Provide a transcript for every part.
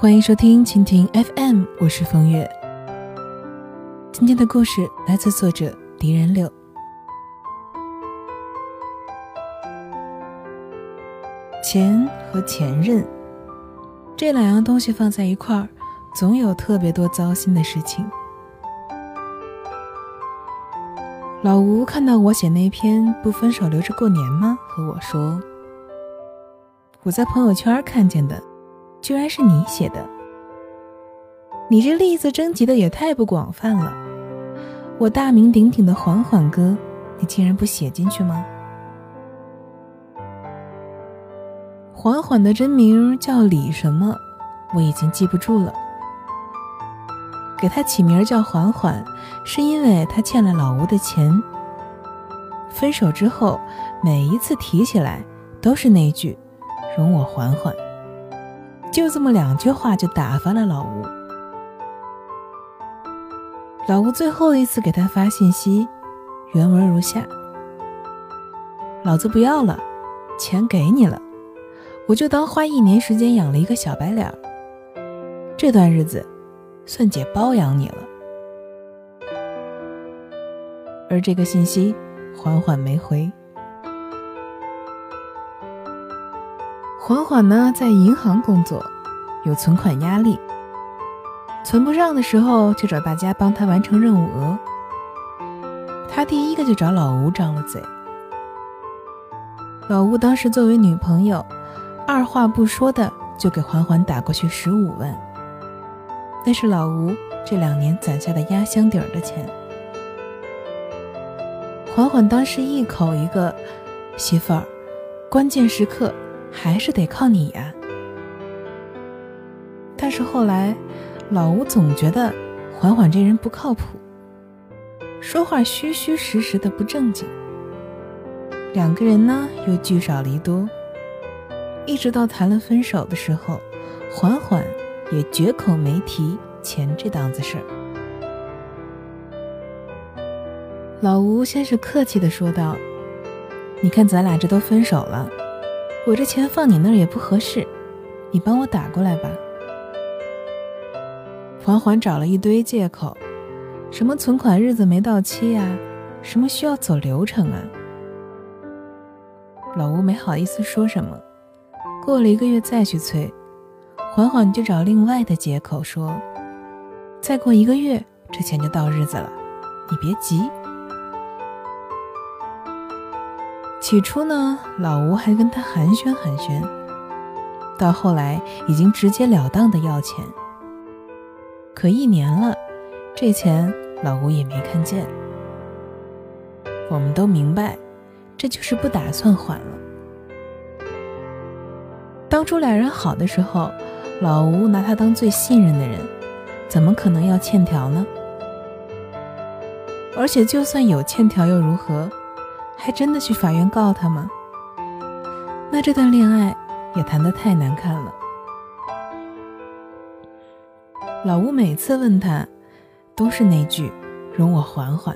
欢迎收听蜻蜓 FM，我是风月。今天的故事来自作者狄仁六。钱和前任这两样东西放在一块儿，总有特别多糟心的事情。老吴看到我写那篇“不分手留着过年吗”，和我说：“我在朋友圈看见的。”居然是你写的，你这例子征集的也太不广泛了。我大名鼎鼎的缓缓哥，你竟然不写进去吗？缓缓的真名叫李什么，我已经记不住了。给他起名叫缓缓，是因为他欠了老吴的钱。分手之后，每一次提起来，都是那句“容我缓缓”。就这么两句话就打发了老吴。老吴最后一次给他发信息，原文如下：“老子不要了，钱给你了，我就当花一年时间养了一个小白脸这段日子算姐包养你了。”而这个信息缓缓没回。缓缓呢，在银行工作，有存款压力，存不上的时候就找大家帮他完成任务额。他第一个就找老吴张了嘴。老吴当时作为女朋友，二话不说的就给缓缓打过去十五万，那是老吴这两年攒下的压箱底儿的钱。缓缓当时一口一个媳妇儿，关键时刻。还是得靠你呀。但是后来，老吴总觉得缓缓这人不靠谱，说话虚虚实实的不正经。两个人呢又聚少离多，一直到谈了分手的时候，缓缓也绝口没提钱这档子事儿。老吴先是客气的说道：“你看咱俩这都分手了。”我这钱放你那儿也不合适，你帮我打过来吧。缓缓找了一堆借口，什么存款日子没到期呀，什么需要走流程啊。老吴没好意思说什么，过了一个月再去催，缓缓就找另外的借口说，再过一个月这钱就到日子了，你别急。起初呢，老吴还跟他寒暄寒暄，到后来已经直截了当的要钱。可一年了，这钱老吴也没看见。我们都明白，这就是不打算还了。当初俩人好的时候，老吴拿他当最信任的人，怎么可能要欠条呢？而且就算有欠条又如何？还真的去法院告他吗？那这段恋爱也谈得太难看了。老吴每次问他，都是那句“容我缓缓”，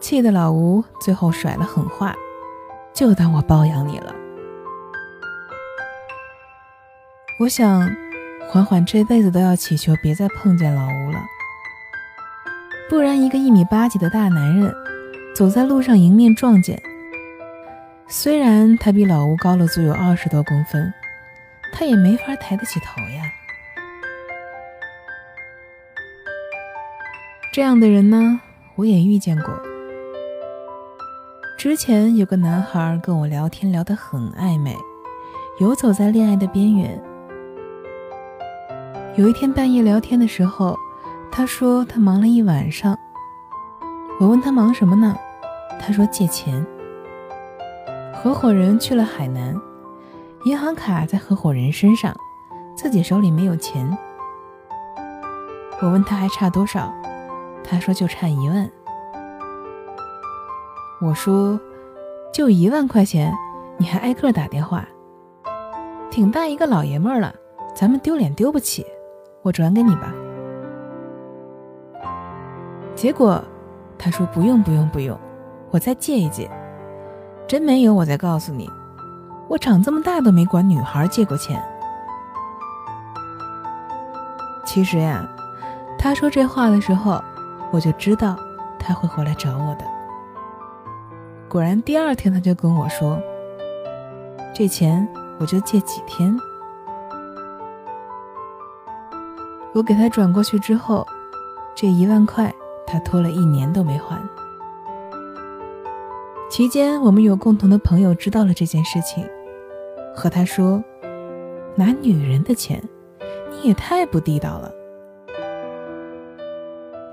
气得老吴最后甩了狠话，就当我包养你了。我想，缓缓这辈子都要祈求别再碰见老吴了，不然一个一米八几的大男人。走在路上迎面撞见，虽然他比老吴高了足有二十多公分，他也没法抬得起头呀。这样的人呢，我也遇见过。之前有个男孩跟我聊天，聊得很暧昧，游走在恋爱的边缘。有一天半夜聊天的时候，他说他忙了一晚上。我问他忙什么呢？他说借钱。合伙人去了海南，银行卡在合伙人身上，自己手里没有钱。我问他还差多少，他说就差一万。我说就一万块钱，你还挨个打电话，挺大一个老爷们儿了，咱们丢脸丢不起，我转给你吧。结果。他说：“不用，不用，不用，我再借一借。真没有，我再告诉你。我长这么大都没管女孩借过钱。其实呀，他说这话的时候，我就知道他会回来找我的。果然，第二天他就跟我说：“这钱我就借几天。”我给他转过去之后，这一万块他拖了一年都没还。期间，我们有共同的朋友知道了这件事情，和他说：“拿女人的钱。”你也太不地道了。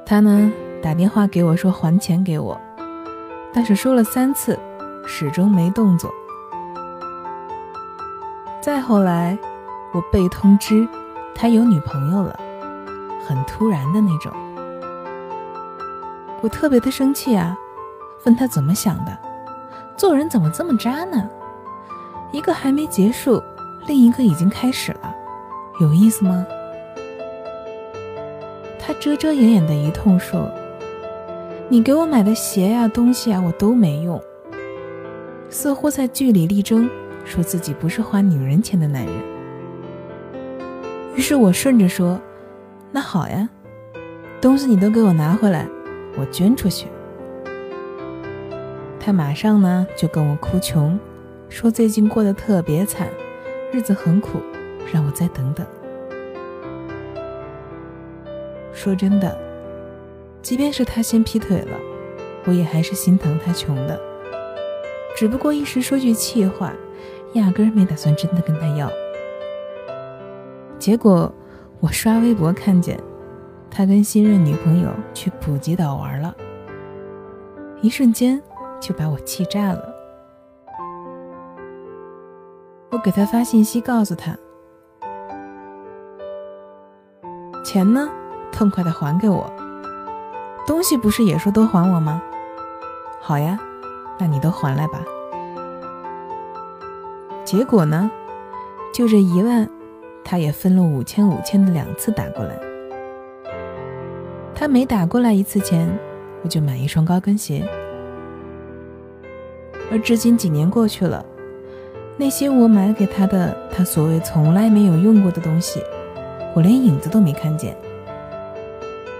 他呢打电话给我说还钱给我，但是说了三次，始终没动作。再后来，我被通知他有女朋友了，很突然的那种。我特别的生气啊，问他怎么想的，做人怎么这么渣呢？一个还没结束，另一个已经开始了。有意思吗？他遮遮掩掩的一通说：“你给我买的鞋呀、东西啊，我都没用。”似乎在据理力争，说自己不是花女人钱的男人。于是我顺着说：“那好呀，东西你都给我拿回来，我捐出去。”他马上呢就跟我哭穷，说最近过得特别惨，日子很苦。让我再等等。说真的，即便是他先劈腿了，我也还是心疼他穷的。只不过一时说句气话，压根儿没打算真的跟他要。结果我刷微博看见，他跟新任女朋友去普吉岛玩了，一瞬间就把我气炸了。我给他发信息告诉他。钱呢？痛快的还给我。东西不是也说都还我吗？好呀，那你都还来吧。结果呢？就这一万，他也分了五千五千的两次打过来。他每打过来一次钱，我就买一双高跟鞋。而至今几年过去了，那些我买给他的，他所谓从来没有用过的东西。我连影子都没看见，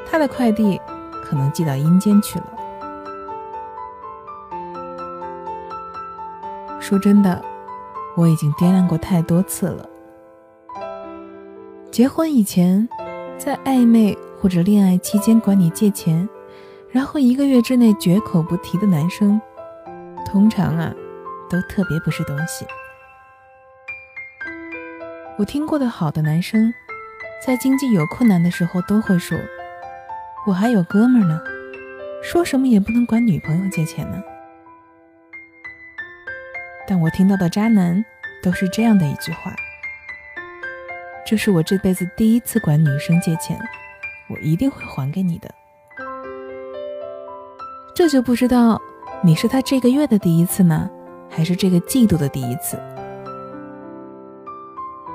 他的快递可能寄到阴间去了。说真的，我已经掂量过太多次了。结婚以前，在暧昧或者恋爱期间管你借钱，然后一个月之内绝口不提的男生，通常啊，都特别不是东西。我听过的好的男生。在经济有困难的时候，都会说：“我还有哥们呢，说什么也不能管女朋友借钱呢。”但我听到的渣男都是这样的一句话：“这是我这辈子第一次管女生借钱，我一定会还给你的。”这就不知道你是他这个月的第一次呢，还是这个季度的第一次？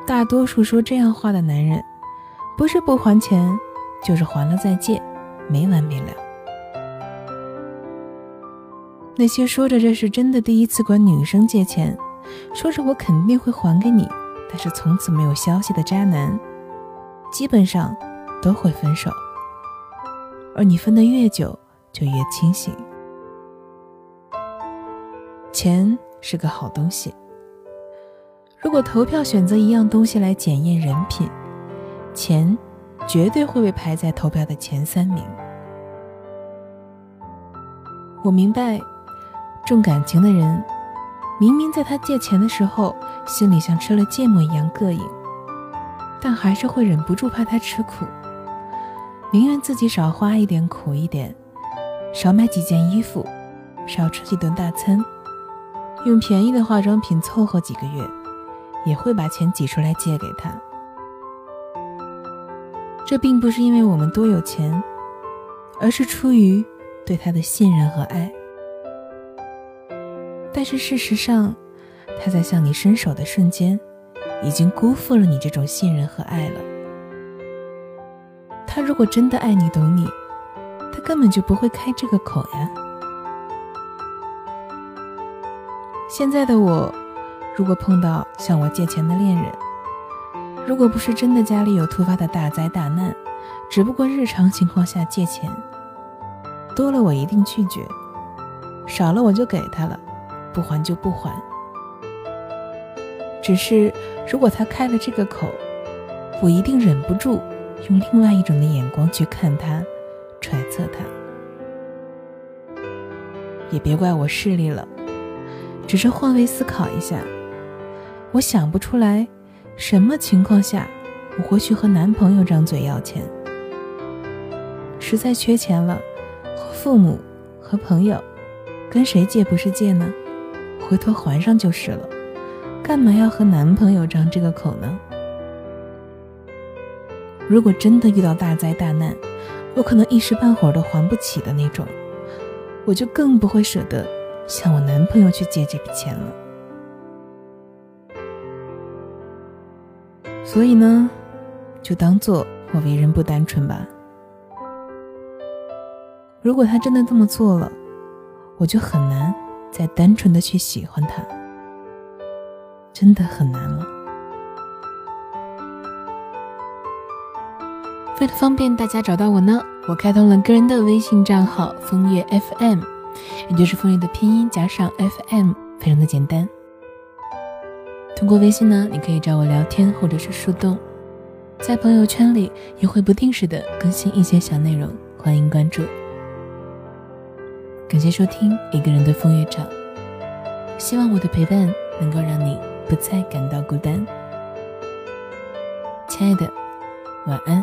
大多数说这样话的男人。不是不还钱，就是还了再借，没完没了。那些说着这是真的第一次管女生借钱，说着我肯定会还给你，但是从此没有消息的渣男，基本上都会分手。而你分的越久，就越清醒。钱是个好东西，如果投票选择一样东西来检验人品。钱绝对会被排在投票的前三名。我明白，重感情的人，明明在他借钱的时候，心里像吃了芥末一样膈应，但还是会忍不住怕他吃苦，宁愿自己少花一点苦一点，少买几件衣服，少吃几顿大餐，用便宜的化妆品凑合几个月，也会把钱挤出来借给他。这并不是因为我们多有钱，而是出于对他的信任和爱。但是事实上，他在向你伸手的瞬间，已经辜负了你这种信任和爱了。他如果真的爱你、懂你，他根本就不会开这个口呀。现在的我，如果碰到向我借钱的恋人，如果不是真的家里有突发的大灾大难，只不过日常情况下借钱，多了我一定拒绝，少了我就给他了，不还就不还。只是如果他开了这个口，我一定忍不住用另外一种的眼光去看他，揣测他。也别怪我势利了，只是换位思考一下，我想不出来什么情况下我会去和男朋友张嘴要钱。实在缺钱了，和父母、和朋友，跟谁借不是借呢？回头还上就是了，干嘛要和男朋友张这个口呢？如果真的遇到大灾大难，我可能一时半会儿都还不起的那种，我就更不会舍得向我男朋友去借这笔钱了。所以呢，就当做我为人不单纯吧。如果他真的这么做了，我就很难再单纯的去喜欢他，真的很难了。为了方便大家找到我呢，我开通了个人的微信账号“风月 FM”，也就是风月的拼音加上 FM，非常的简单。通过微信呢，你可以找我聊天或者是树洞，在朋友圈里也会不定时的更新一些小内容，欢迎关注。感谢收听一个人的风月照，希望我的陪伴能够让你不再感到孤单。亲爱的，晚安。